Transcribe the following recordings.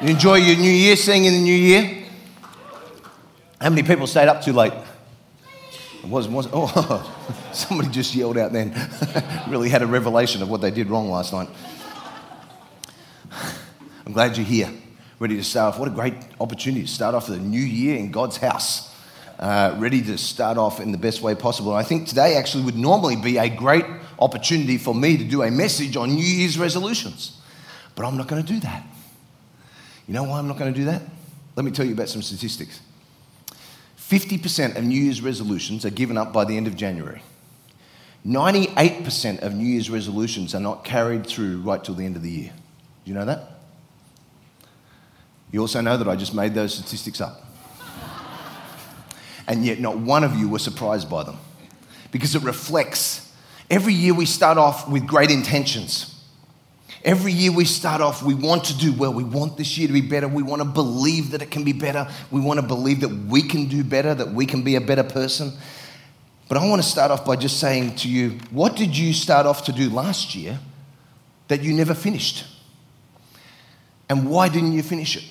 You enjoy your new year, seeing in the new year? How many people stayed up too late? It was, was oh, somebody just yelled out then. really had a revelation of what they did wrong last night. I'm glad you're here, ready to start off. What a great opportunity to start off the new year in God's house. Uh, ready to start off in the best way possible. I think today actually would normally be a great opportunity for me to do a message on New Year's resolutions. But I'm not going to do that. You know why I'm not going to do that? Let me tell you about some statistics. 50% of New Year's resolutions are given up by the end of January. 98% of New Year's resolutions are not carried through right till the end of the year. Do you know that? You also know that I just made those statistics up. and yet, not one of you were surprised by them because it reflects every year we start off with great intentions. Every year we start off, we want to do well. We want this year to be better. We want to believe that it can be better. We want to believe that we can do better, that we can be a better person. But I want to start off by just saying to you, what did you start off to do last year that you never finished? And why didn't you finish it?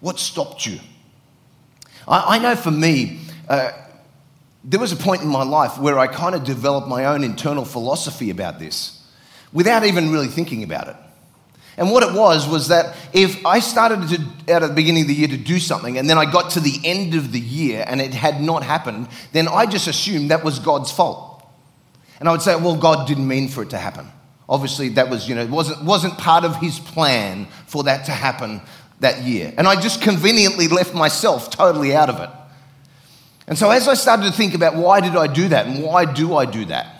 What stopped you? I, I know for me, uh, there was a point in my life where I kind of developed my own internal philosophy about this without even really thinking about it. And what it was was that if I started to, out at the beginning of the year to do something and then I got to the end of the year and it had not happened, then I just assumed that was God's fault. And I would say, well, God didn't mean for it to happen. Obviously, that was, you know, wasn't, wasn't part of his plan for that to happen that year. And I just conveniently left myself totally out of it. And so as I started to think about why did I do that and why do I do that,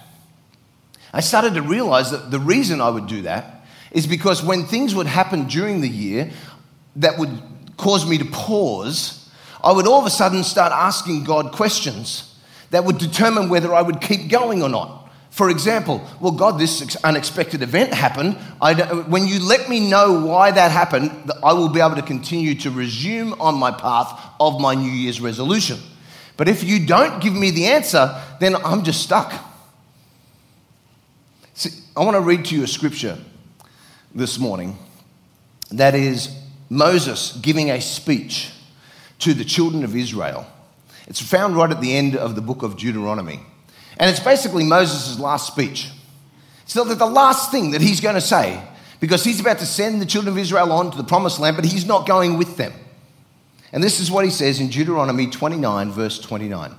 I started to realize that the reason I would do that is because when things would happen during the year that would cause me to pause, I would all of a sudden start asking God questions that would determine whether I would keep going or not. For example, well, God, this unexpected event happened. When you let me know why that happened, I will be able to continue to resume on my path of my New Year's resolution. But if you don't give me the answer, then I'm just stuck. I want to read to you a scripture this morning that is Moses giving a speech to the children of Israel. It's found right at the end of the book of Deuteronomy. And it's basically Moses' last speech. It's the last thing that he's going to say because he's about to send the children of Israel on to the promised land, but he's not going with them. And this is what he says in Deuteronomy 29, verse 29.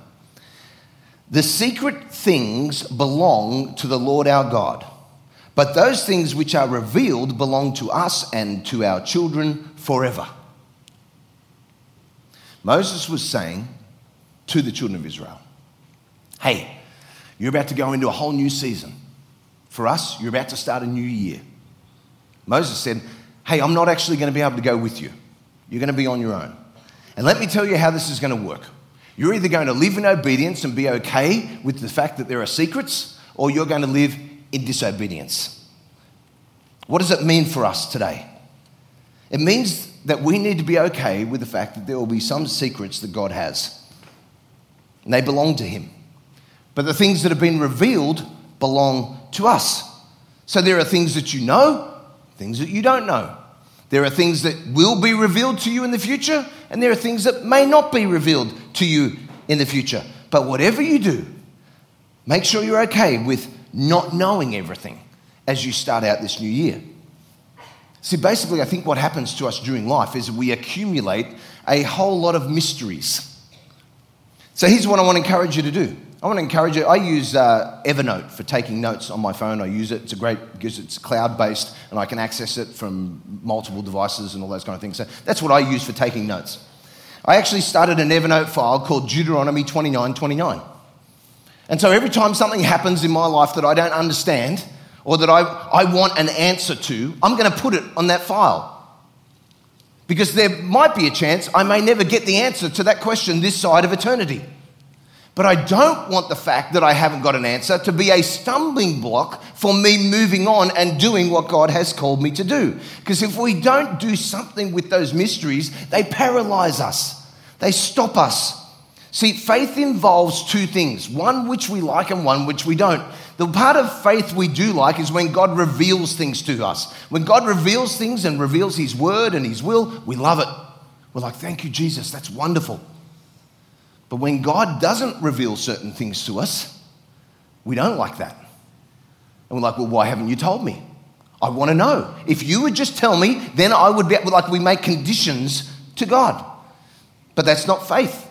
The secret things belong to the Lord our God, but those things which are revealed belong to us and to our children forever. Moses was saying to the children of Israel, Hey, you're about to go into a whole new season. For us, you're about to start a new year. Moses said, Hey, I'm not actually going to be able to go with you. You're going to be on your own. And let me tell you how this is going to work. You're either going to live in obedience and be okay with the fact that there are secrets, or you're going to live in disobedience. What does it mean for us today? It means that we need to be okay with the fact that there will be some secrets that God has, and they belong to Him. But the things that have been revealed belong to us. So there are things that you know, things that you don't know. There are things that will be revealed to you in the future, and there are things that may not be revealed to you in the future. But whatever you do, make sure you're okay with not knowing everything as you start out this new year. See, basically, I think what happens to us during life is we accumulate a whole lot of mysteries. So here's what I want to encourage you to do I want to encourage you. I use uh, Evernote for taking notes on my phone. I use it. It's a great because it's cloud based and I can access it from multiple devices and all those kind of things. So that's what I use for taking notes. I actually started an Evernote file called Deuteronomy 29:29. And so every time something happens in my life that I don't understand or that I, I want an answer to, I'm going to put it on that file. Because there might be a chance I may never get the answer to that question this side of eternity. But I don't want the fact that I haven't got an answer to be a stumbling block for me moving on and doing what God has called me to do. Because if we don't do something with those mysteries, they paralyze us, they stop us. See, faith involves two things one which we like and one which we don't. The part of faith we do like is when God reveals things to us. When God reveals things and reveals His word and His will, we love it. We're like, thank you, Jesus, that's wonderful. But when God doesn't reveal certain things to us, we don't like that. And we're like, well, why haven't you told me? I want to know. If you would just tell me, then I would be like, we make conditions to God. But that's not faith.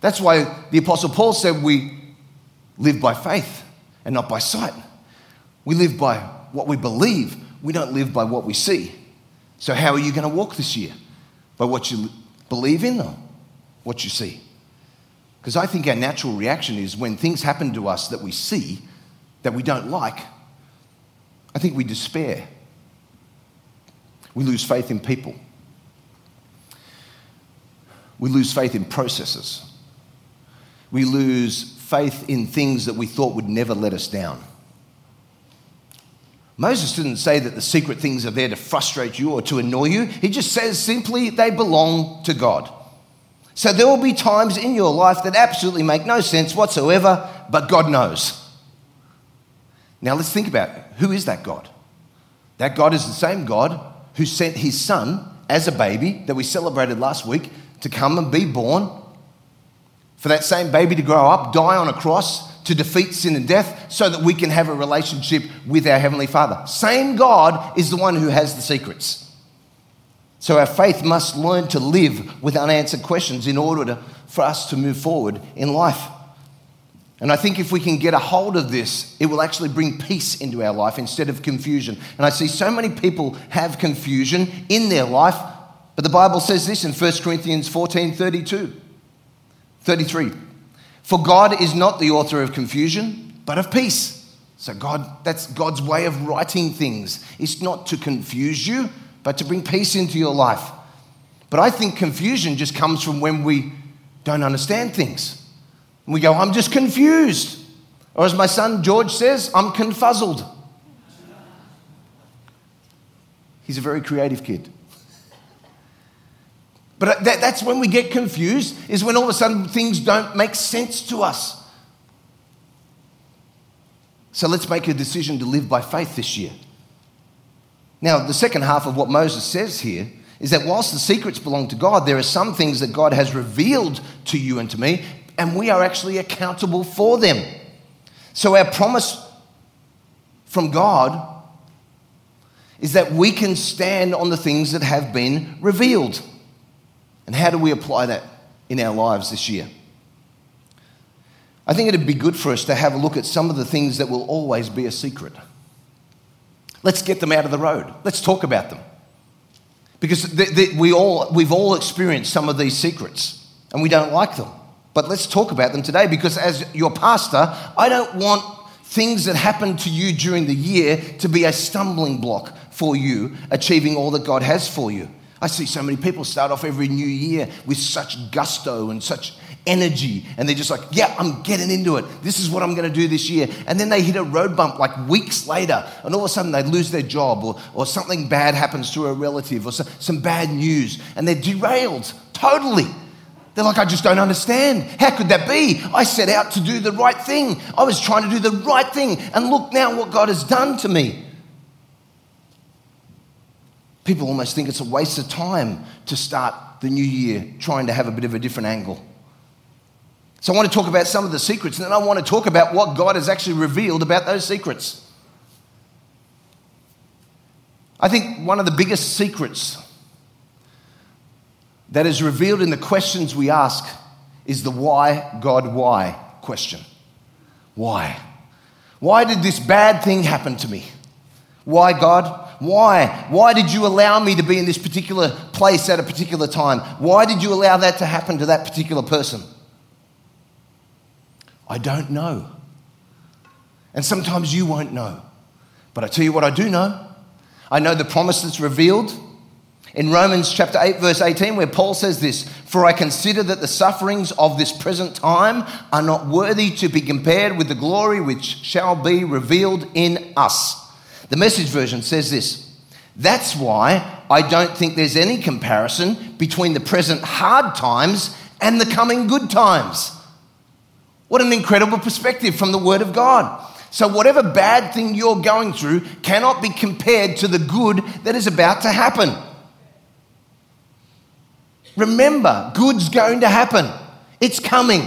That's why the Apostle Paul said we live by faith and not by sight. We live by what we believe, we don't live by what we see. So, how are you going to walk this year? By what you believe in or what you see? Because I think our natural reaction is when things happen to us that we see that we don't like, I think we despair. We lose faith in people. We lose faith in processes. We lose faith in things that we thought would never let us down. Moses didn't say that the secret things are there to frustrate you or to annoy you. He just says simply they belong to God. So there will be times in your life that absolutely make no sense whatsoever, but God knows. Now let's think about it. who is that God? That God is the same God who sent his son as a baby that we celebrated last week to come and be born, for that same baby to grow up, die on a cross to defeat sin and death, so that we can have a relationship with our Heavenly Father. Same God is the one who has the secrets. So our faith must learn to live with unanswered questions in order to, for us to move forward in life. And I think if we can get a hold of this, it will actually bring peace into our life instead of confusion. And I see so many people have confusion in their life but the Bible says this in 1 Corinthians 14 32, 33. For God is not the author of confusion, but of peace. So, God, that's God's way of writing things. It's not to confuse you, but to bring peace into your life. But I think confusion just comes from when we don't understand things. And we go, I'm just confused. Or as my son George says, I'm confuzzled. He's a very creative kid. But that, that's when we get confused, is when all of a sudden things don't make sense to us. So let's make a decision to live by faith this year. Now, the second half of what Moses says here is that whilst the secrets belong to God, there are some things that God has revealed to you and to me, and we are actually accountable for them. So, our promise from God is that we can stand on the things that have been revealed. And how do we apply that in our lives this year? I think it'd be good for us to have a look at some of the things that will always be a secret. Let's get them out of the road. Let's talk about them. Because we all, we've all experienced some of these secrets and we don't like them. But let's talk about them today because, as your pastor, I don't want things that happen to you during the year to be a stumbling block for you achieving all that God has for you. I see so many people start off every new year with such gusto and such energy, and they're just like, Yeah, I'm getting into it. This is what I'm going to do this year. And then they hit a road bump like weeks later, and all of a sudden they lose their job, or, or something bad happens to a relative, or some, some bad news, and they're derailed totally. They're like, I just don't understand. How could that be? I set out to do the right thing. I was trying to do the right thing, and look now what God has done to me. People almost think it's a waste of time to start the new year trying to have a bit of a different angle. So, I want to talk about some of the secrets, and then I want to talk about what God has actually revealed about those secrets. I think one of the biggest secrets that is revealed in the questions we ask is the why, God, why question. Why? Why did this bad thing happen to me? Why, God? Why? Why did you allow me to be in this particular place at a particular time? Why did you allow that to happen to that particular person? I don't know. And sometimes you won't know. But I tell you what I do know. I know the promise that's revealed in Romans chapter 8, verse 18, where Paul says this For I consider that the sufferings of this present time are not worthy to be compared with the glory which shall be revealed in us. The message version says this That's why I don't think there's any comparison between the present hard times and the coming good times. What an incredible perspective from the Word of God. So, whatever bad thing you're going through cannot be compared to the good that is about to happen. Remember, good's going to happen, it's coming.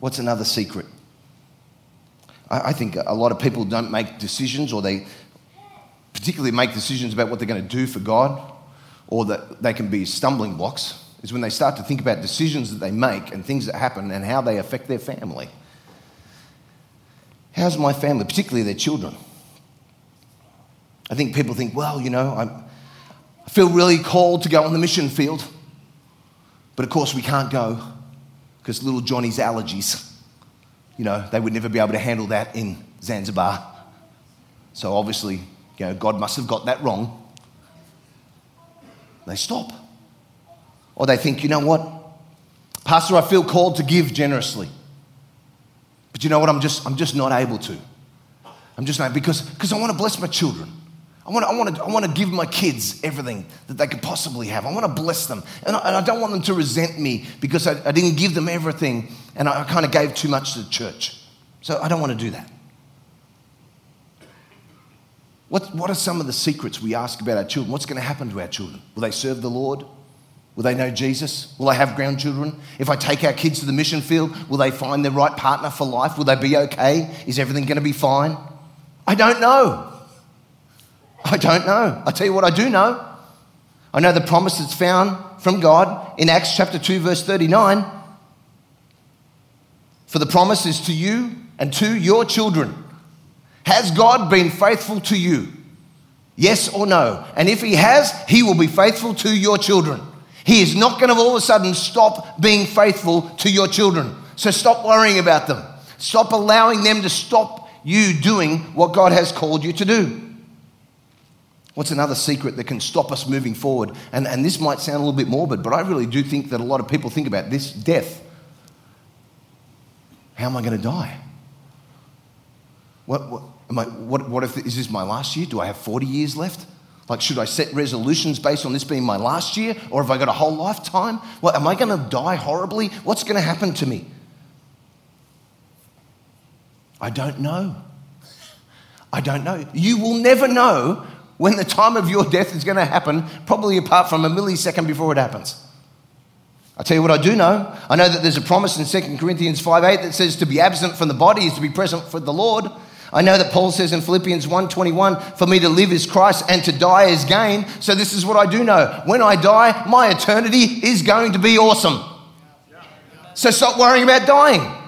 What's another secret? I think a lot of people don't make decisions, or they particularly make decisions about what they're going to do for God, or that they can be stumbling blocks, is when they start to think about decisions that they make and things that happen and how they affect their family. How's my family, particularly their children? I think people think, well, you know, I'm, I feel really called to go on the mission field, but of course we can't go because little Johnny's allergies, you know, they would never be able to handle that in Zanzibar. So obviously, you know, God must have got that wrong. They stop. Or they think, you know what? Pastor, I feel called to give generously. But you know what? I'm just, I'm just not able to. I'm just not, because, because I want to bless my children. I want, to, I, want to, I want to give my kids everything that they could possibly have. I want to bless them. And I, and I don't want them to resent me because I, I didn't give them everything and I, I kind of gave too much to the church. So I don't want to do that. What, what are some of the secrets we ask about our children? What's going to happen to our children? Will they serve the Lord? Will they know Jesus? Will they have grandchildren? If I take our kids to the mission field, will they find the right partner for life? Will they be okay? Is everything going to be fine? I don't know. I don't know. I tell you what I do know. I know the promise that's found from God in Acts chapter 2, verse 39. For the promise is to you and to your children. Has God been faithful to you? Yes or no? And if He has, He will be faithful to your children. He is not going to all of a sudden stop being faithful to your children. So stop worrying about them. Stop allowing them to stop you doing what God has called you to do. What's another secret that can stop us moving forward? And, and this might sound a little bit morbid, but I really do think that a lot of people think about this death. How am I going to die? What, what, am I, what, what if is this my last year? Do I have 40 years left? Like, should I set resolutions based on this being my last year? Or have I got a whole lifetime? What, am I going to die horribly? What's going to happen to me? I don't know. I don't know. You will never know when the time of your death is going to happen, probably apart from a millisecond before it happens. I tell you what I do know. I know that there's a promise in 2 Corinthians 5 8 that says to be absent from the body is to be present for the Lord. I know that Paul says in Philippians 1:21, for me to live is Christ and to die is gain. So this is what I do know. When I die, my eternity is going to be awesome. So stop worrying about dying.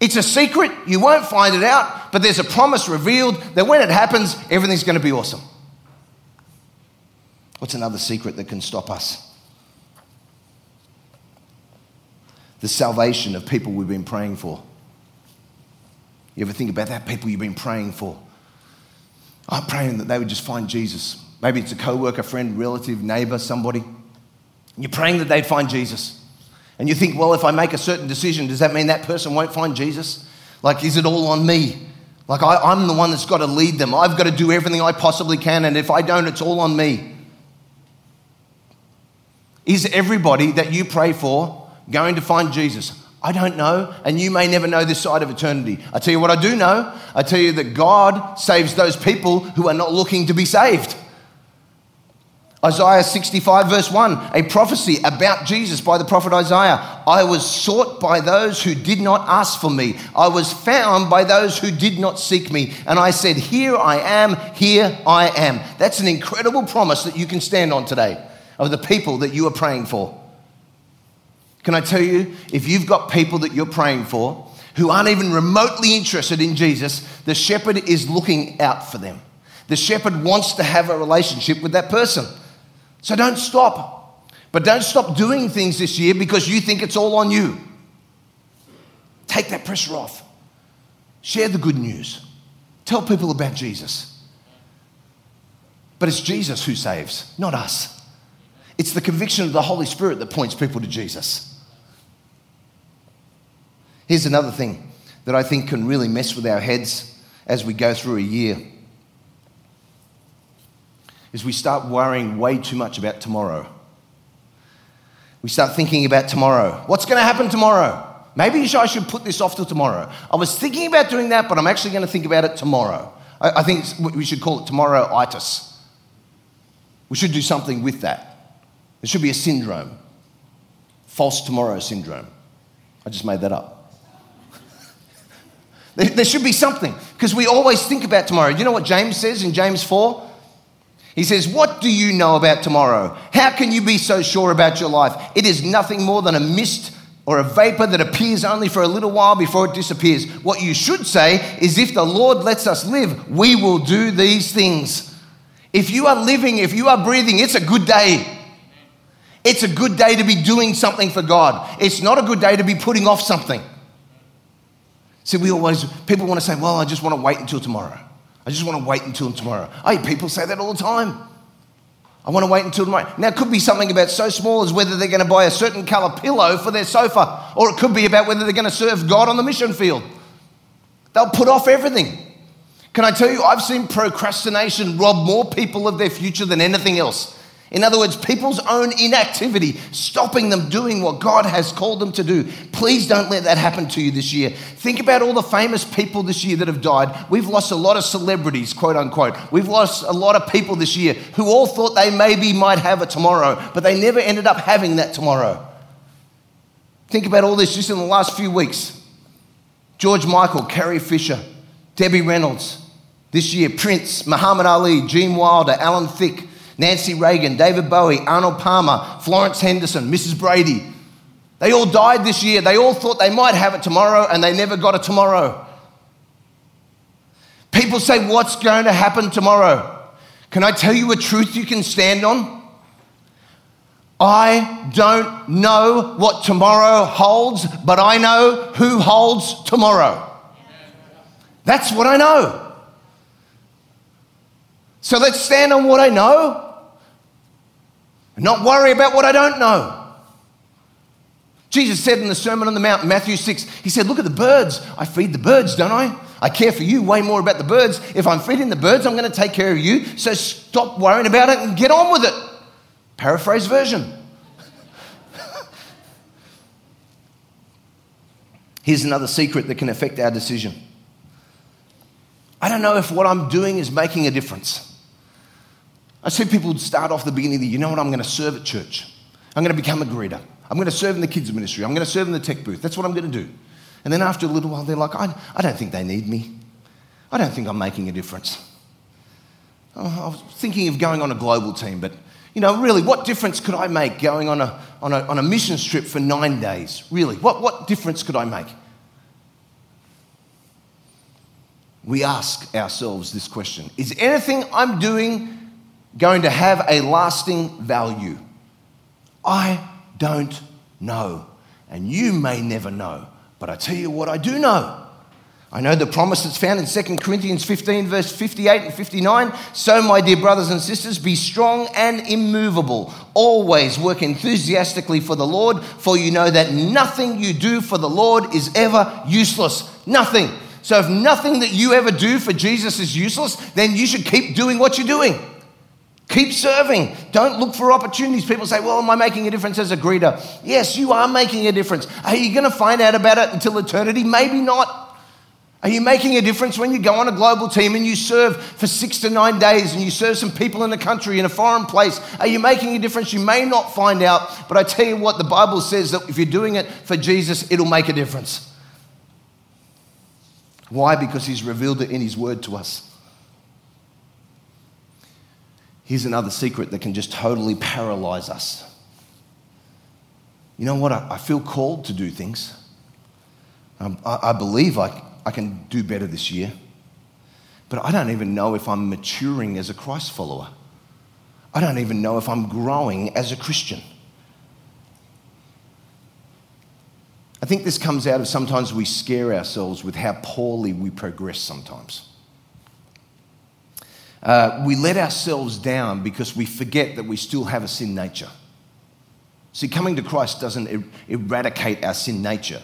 It's a secret. You won't find it out, but there's a promise revealed that when it happens, everything's going to be awesome. What's another secret that can stop us? The salvation of people we've been praying for. You ever think about that? People you've been praying for. I'm praying that they would just find Jesus. Maybe it's a co worker, friend, relative, neighbor, somebody. You're praying that they'd find Jesus. And you think, well, if I make a certain decision, does that mean that person won't find Jesus? Like, is it all on me? Like, I, am the one that's got to lead them. I've got to do everything I possibly can, and if I don't, it's all on me. Is everybody that you pray for going to find Jesus? I don't know, and you may never know this side of eternity. I tell you what I do know. I tell you that God saves those people who are not looking to be saved. Isaiah 65, verse 1, a prophecy about Jesus by the prophet Isaiah. I was sought by those who did not ask for me. I was found by those who did not seek me. And I said, Here I am, here I am. That's an incredible promise that you can stand on today of the people that you are praying for. Can I tell you, if you've got people that you're praying for who aren't even remotely interested in Jesus, the shepherd is looking out for them. The shepherd wants to have a relationship with that person. So don't stop. But don't stop doing things this year because you think it's all on you. Take that pressure off. Share the good news. Tell people about Jesus. But it's Jesus who saves, not us. It's the conviction of the Holy Spirit that points people to Jesus. Here's another thing that I think can really mess with our heads as we go through a year is we start worrying way too much about tomorrow. We start thinking about tomorrow. What's going to happen tomorrow? Maybe I should put this off till tomorrow. I was thinking about doing that, but I'm actually going to think about it tomorrow. I, I think we should call it tomorrow-itis. We should do something with that. There should be a syndrome false tomorrow syndrome. I just made that up. there, there should be something because we always think about tomorrow. You know what James says in James 4? He says, What do you know about tomorrow? How can you be so sure about your life? It is nothing more than a mist or a vapor that appears only for a little while before it disappears. What you should say is, If the Lord lets us live, we will do these things. If you are living, if you are breathing, it's a good day. It's a good day to be doing something for God. It's not a good day to be putting off something. See, we always, people want to say, well, I just want to wait until tomorrow. I just want to wait until tomorrow. Hey, people say that all the time. I want to wait until tomorrow. Now, it could be something about so small as whether they're going to buy a certain color pillow for their sofa, or it could be about whether they're going to serve God on the mission field. They'll put off everything. Can I tell you, I've seen procrastination rob more people of their future than anything else. In other words, people's own inactivity, stopping them doing what God has called them to do. Please don't let that happen to you this year. Think about all the famous people this year that have died. We've lost a lot of celebrities, quote unquote. We've lost a lot of people this year who all thought they maybe might have a tomorrow, but they never ended up having that tomorrow. Think about all this just in the last few weeks George Michael, Carrie Fisher, Debbie Reynolds, this year, Prince, Muhammad Ali, Gene Wilder, Alan Thicke, Nancy Reagan, David Bowie, Arnold Palmer, Florence Henderson, Mrs. Brady. They all died this year. They all thought they might have it tomorrow and they never got it tomorrow. People say, What's going to happen tomorrow? Can I tell you a truth you can stand on? I don't know what tomorrow holds, but I know who holds tomorrow. That's what I know. So let's stand on what I know and not worry about what I don't know. Jesus said in the Sermon on the Mount, Matthew 6, He said, Look at the birds. I feed the birds, don't I? I care for you way more about the birds. If I'm feeding the birds, I'm going to take care of you. So stop worrying about it and get on with it. Paraphrase version. Here's another secret that can affect our decision. I don't know if what I'm doing is making a difference. I see people start off the beginning of the year, you know what, I'm going to serve at church. I'm going to become a greeter. I'm going to serve in the kids' ministry. I'm going to serve in the tech booth. That's what I'm going to do. And then after a little while, they're like, I, I don't think they need me. I don't think I'm making a difference. Oh, I was thinking of going on a global team, but you know, really, what difference could I make going on a, on a, on a mission trip for nine days? Really, what, what difference could I make? We ask ourselves this question Is anything I'm doing going to have a lasting value? I don't know. And you may never know. But I tell you what I do know. I know the promise that's found in 2 Corinthians 15, verse 58 and 59. So, my dear brothers and sisters, be strong and immovable. Always work enthusiastically for the Lord, for you know that nothing you do for the Lord is ever useless. Nothing. So, if nothing that you ever do for Jesus is useless, then you should keep doing what you're doing. Keep serving. Don't look for opportunities. People say, Well, am I making a difference as a greeter? Yes, you are making a difference. Are you going to find out about it until eternity? Maybe not. Are you making a difference when you go on a global team and you serve for six to nine days and you serve some people in a country, in a foreign place? Are you making a difference? You may not find out, but I tell you what, the Bible says that if you're doing it for Jesus, it'll make a difference. Why? Because He's revealed it in His word to us. Here's another secret that can just totally paralyze us. You know what? I, feel called to do things. Um, I, I believe I, I can do better this year. But I don't even know if I'm maturing as a Christ follower. I don't even know if I'm growing as a Christian. I think this comes out of sometimes we scare ourselves with how poorly we progress sometimes. Uh, we let ourselves down because we forget that we still have a sin nature. See, coming to Christ doesn't er- eradicate our sin nature,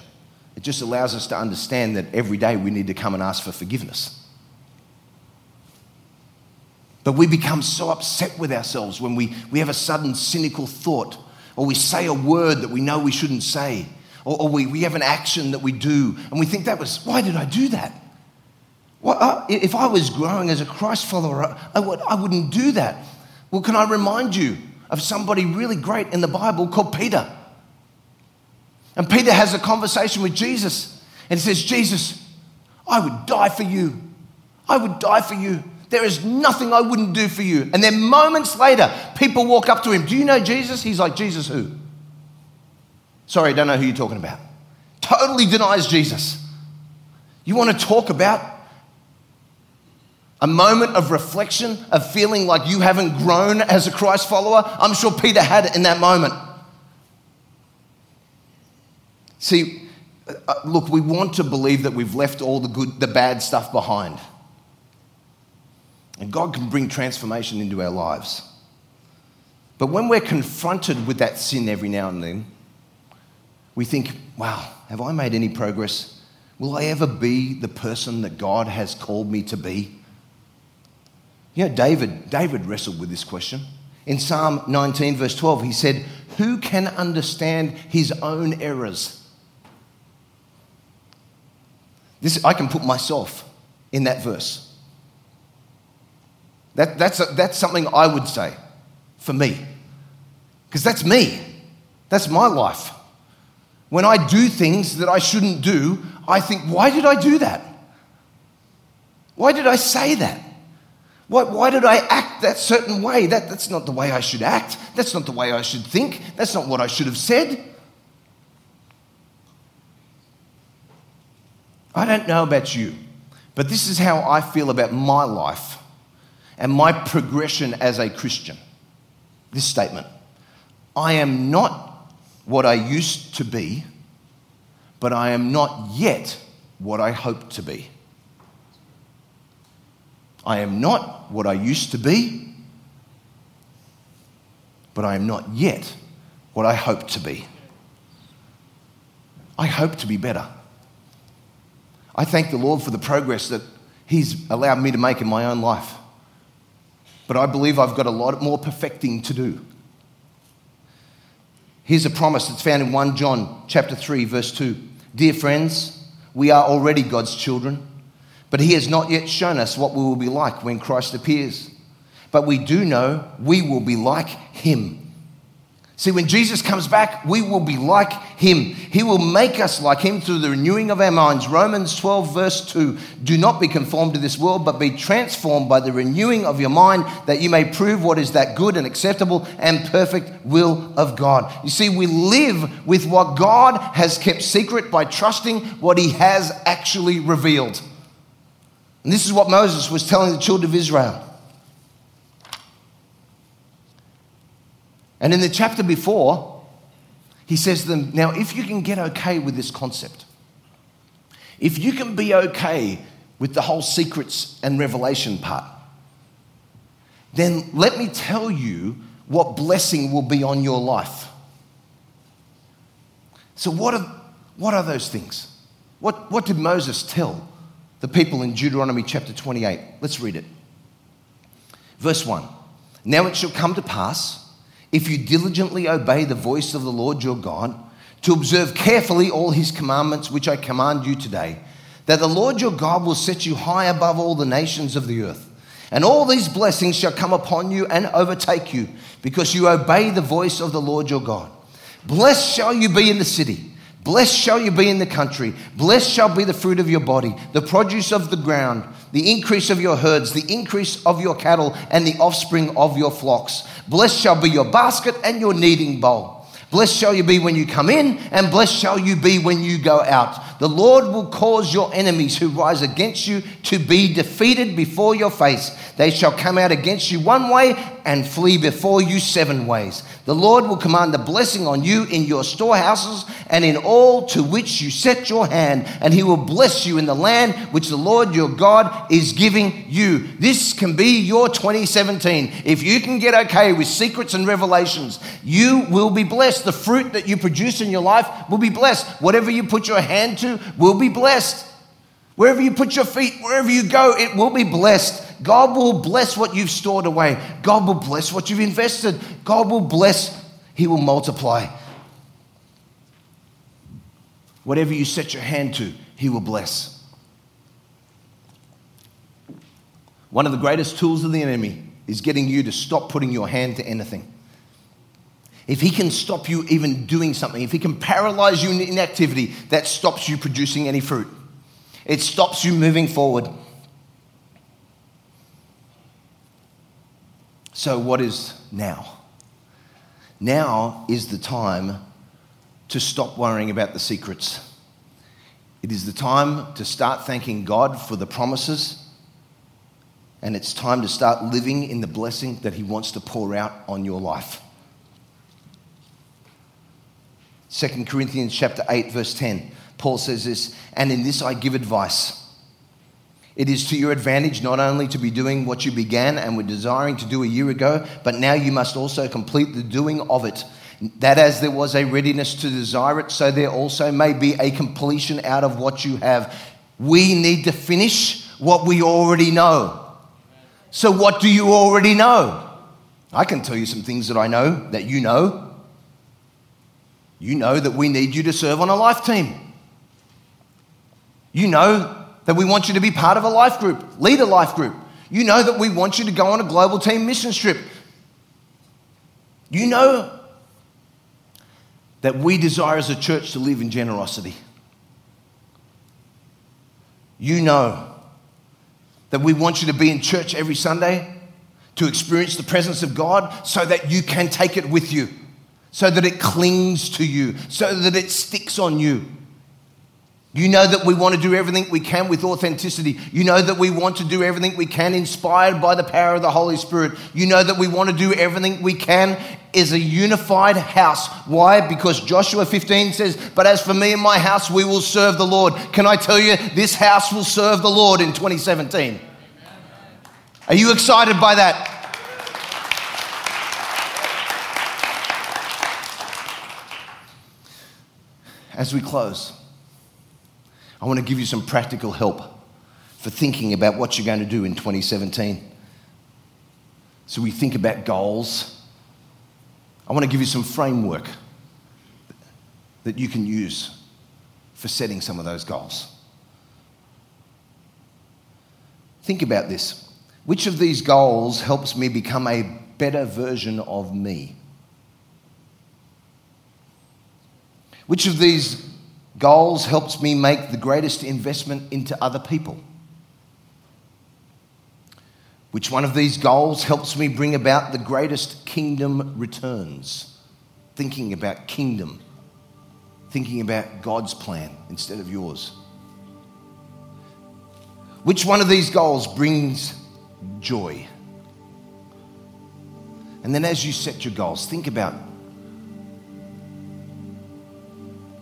it just allows us to understand that every day we need to come and ask for forgiveness. But we become so upset with ourselves when we, we have a sudden cynical thought, or we say a word that we know we shouldn't say, Or, or we, we have an action that we do and we think that was, why did I do that? If I was growing as a Christ follower, I, would, I wouldn't do that. Well, can I remind you of somebody really great in the Bible called Peter? And Peter has a conversation with Jesus and he says, Jesus, I would die for you. I would die for you. There is nothing I wouldn't do for you. And then moments later, people walk up to him. Do you know Jesus? He's like, Jesus who? Sorry, I don't know who you're talking about. Totally denies Jesus. You want to talk about a moment of reflection, of feeling like you haven't grown as a Christ follower? I'm sure Peter had it in that moment. See, uh, look, we want to believe that we've left all the good, the bad stuff behind. And God can bring transformation into our lives. But when we're confronted with that sin every now and then, we think, wow, have I made any progress? Will I ever be the person that God has called me to be? You know, David, David wrestled with this question. In Psalm 19, verse 12, he said, Who can understand his own errors? This, I can put myself in that verse. That, that's, a, that's something I would say for me. Because that's me. That's my life. When I do things that I shouldn't do, I think, why did I do that? Why did I say that? Why, why did I act that certain way? That, that's not the way I should act. That's not the way I should think. That's not what I should have said. I don't know about you, but this is how I feel about my life and my progression as a Christian. This statement I am not what I used to be, but I am not yet what I hope to be. I am not what I used to be, but I am not yet what I hope to be. I hope to be better. I thank the Lord for the progress that He's allowed me to make in my own life. But I believe I've got a lot more perfecting to do. Here's a promise that's found in 1 John chapter 3 verse 2. Dear friends, we are already God's children, but he has not yet shown us what we will be like when Christ appears. But we do know we will be like him See, when Jesus comes back, we will be like him. He will make us like him through the renewing of our minds. Romans 12, verse 2 Do not be conformed to this world, but be transformed by the renewing of your mind, that you may prove what is that good and acceptable and perfect will of God. You see, we live with what God has kept secret by trusting what he has actually revealed. And this is what Moses was telling the children of Israel. And in the chapter before, he says to them, Now, if you can get okay with this concept, if you can be okay with the whole secrets and revelation part, then let me tell you what blessing will be on your life. So, what are, what are those things? What, what did Moses tell the people in Deuteronomy chapter 28? Let's read it. Verse 1 Now it shall come to pass if you diligently obey the voice of the Lord your God, to observe carefully all his commandments which I command you today, that the Lord your God will set you high above all the nations of the earth. And all these blessings shall come upon you and overtake you, because you obey the voice of the Lord your God. Blessed shall you be in the city. Blessed shall you be in the country. Blessed shall be the fruit of your body, the produce of the ground, the increase of your herds, the increase of your cattle, and the offspring of your flocks. Blessed shall be your basket and your kneading bowl. Blessed shall you be when you come in, and blessed shall you be when you go out. The Lord will cause your enemies who rise against you to be defeated before your face. They shall come out against you one way and flee before you seven ways. The Lord will command the blessing on you in your storehouses and in all to which you set your hand, and he will bless you in the land which the Lord your God is giving you. This can be your 2017. If you can get okay with secrets and revelations, you will be blessed. The fruit that you produce in your life will be blessed. Whatever you put your hand to will be blessed. Wherever you put your feet, wherever you go, it will be blessed. God will bless what you've stored away. God will bless what you've invested. God will bless, He will multiply. Whatever you set your hand to, He will bless. One of the greatest tools of the enemy is getting you to stop putting your hand to anything. If he can stop you even doing something, if he can paralyze you in inactivity, that stops you producing any fruit. It stops you moving forward. So, what is now? Now is the time to stop worrying about the secrets. It is the time to start thanking God for the promises, and it's time to start living in the blessing that He wants to pour out on your life. 2 Corinthians chapter 8 verse 10 Paul says this and in this I give advice it is to your advantage not only to be doing what you began and were desiring to do a year ago, but now you must also complete the doing of it. That as there was a readiness to desire it, so there also may be a completion out of what you have. We need to finish what we already know. So, what do you already know? I can tell you some things that I know that you know. You know that we need you to serve on a life team. You know that we want you to be part of a life group, lead a life group. You know that we want you to go on a global team mission trip. You know that we desire as a church to live in generosity. You know that we want you to be in church every Sunday to experience the presence of God so that you can take it with you, so that it clings to you, so that it sticks on you. You know that we want to do everything we can with authenticity. You know that we want to do everything we can inspired by the power of the Holy Spirit. You know that we want to do everything we can as a unified house. Why? Because Joshua 15 says, But as for me and my house, we will serve the Lord. Can I tell you, this house will serve the Lord in 2017? Are you excited by that? As we close, I want to give you some practical help for thinking about what you're going to do in 2017. So we think about goals. I want to give you some framework that you can use for setting some of those goals. Think about this. Which of these goals helps me become a better version of me? Which of these Goals helps me make the greatest investment into other people. Which one of these goals helps me bring about the greatest kingdom returns? Thinking about kingdom, thinking about God's plan instead of yours. Which one of these goals brings joy? And then as you set your goals, think about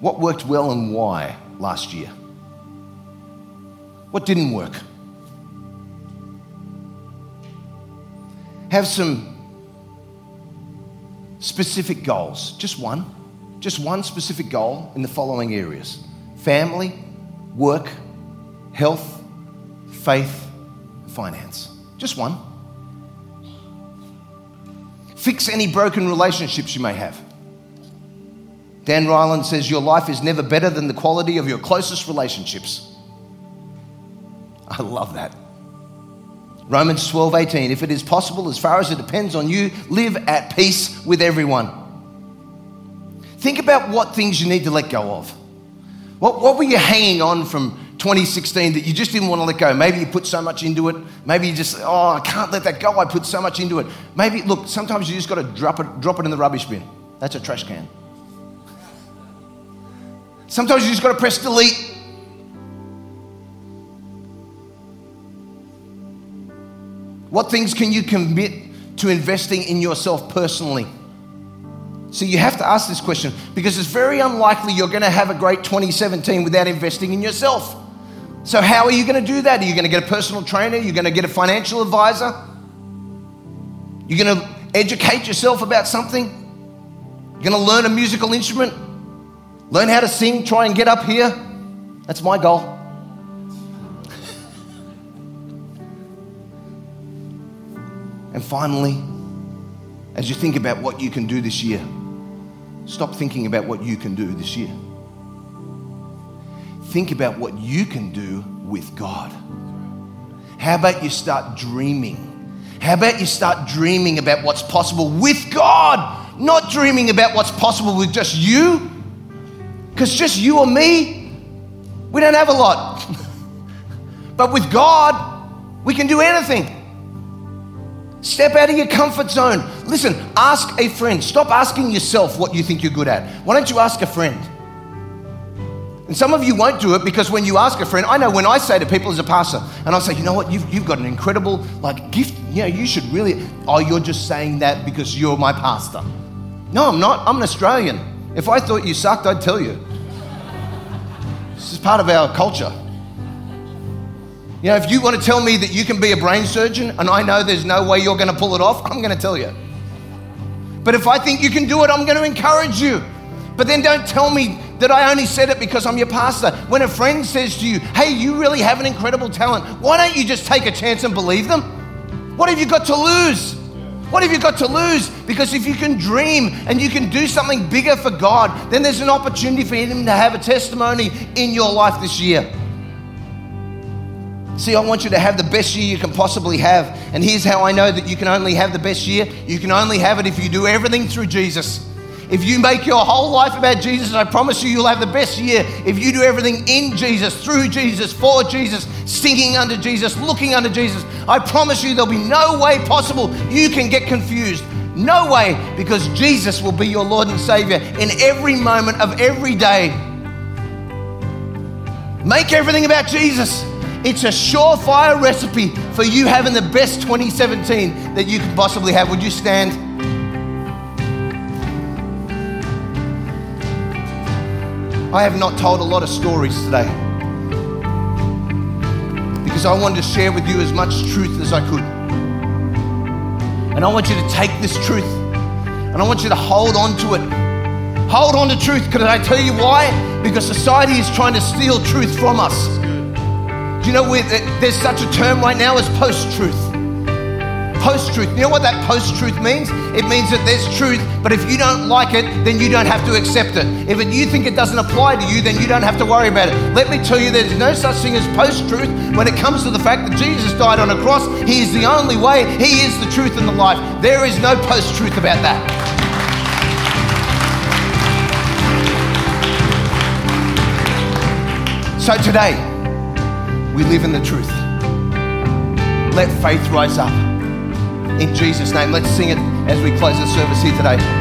What worked well and why last year? What didn't work? Have some specific goals, just one, just one specific goal in the following areas family, work, health, faith, finance. Just one. Fix any broken relationships you may have. Dan Reiland says, Your life is never better than the quality of your closest relationships. I love that. Romans 12, 18. If it is possible, as far as it depends on you, live at peace with everyone. Think about what things you need to let go of. What, what were you hanging on from 2016 that you just didn't want to let go? Maybe you put so much into it. Maybe you just, oh, I can't let that go. I put so much into it. Maybe, look, sometimes you just got to drop it, drop it in the rubbish bin. That's a trash can. Sometimes you just got to press delete. What things can you commit to investing in yourself personally? So you have to ask this question because it's very unlikely you're going to have a great 2017 without investing in yourself. So, how are you going to do that? Are you going to get a personal trainer? You're going to get a financial advisor? You're going to educate yourself about something? You're going to learn a musical instrument? Learn how to sing, try and get up here. That's my goal. and finally, as you think about what you can do this year, stop thinking about what you can do this year. think about what you can do with God. How about you start dreaming? How about you start dreaming about what's possible with God, not dreaming about what's possible with just you? Because just you or me, we don't have a lot. but with God, we can do anything. Step out of your comfort zone. Listen, ask a friend. Stop asking yourself what you think you're good at. Why don't you ask a friend? And some of you won't do it because when you ask a friend, I know when I say to people as a pastor, and I'll say, you know what, you've, you've got an incredible like gift. You know, you should really, oh, you're just saying that because you're my pastor. No, I'm not. I'm an Australian. If I thought you sucked, I'd tell you. This is part of our culture. You know, if you want to tell me that you can be a brain surgeon and I know there's no way you're going to pull it off, I'm going to tell you. But if I think you can do it, I'm going to encourage you. But then don't tell me that I only said it because I'm your pastor. When a friend says to you, hey, you really have an incredible talent, why don't you just take a chance and believe them? What have you got to lose? What have you got to lose? Because if you can dream and you can do something bigger for God, then there's an opportunity for Him to have a testimony in your life this year. See, I want you to have the best year you can possibly have. And here's how I know that you can only have the best year you can only have it if you do everything through Jesus. If you make your whole life about Jesus, I promise you, you'll have the best year. If you do everything in Jesus, through Jesus, for Jesus, singing under Jesus, looking under Jesus, I promise you, there'll be no way possible you can get confused. No way, because Jesus will be your Lord and Savior in every moment of every day. Make everything about Jesus. It's a surefire recipe for you having the best 2017 that you can possibly have. Would you stand? I have not told a lot of stories today because I wanted to share with you as much truth as I could. And I want you to take this truth and I want you to hold on to it. Hold on to truth. Could I tell you why? Because society is trying to steal truth from us. Do you know where there's such a term right now as post truth? Post truth. You know what that post truth means? It means that there's truth, but if you don't like it, then you don't have to accept it. If you think it doesn't apply to you, then you don't have to worry about it. Let me tell you, there's no such thing as post truth when it comes to the fact that Jesus died on a cross. He is the only way, He is the truth and the life. There is no post truth about that. So today, we live in the truth. Let faith rise up in Jesus' name. Let's sing it as we close the service here today.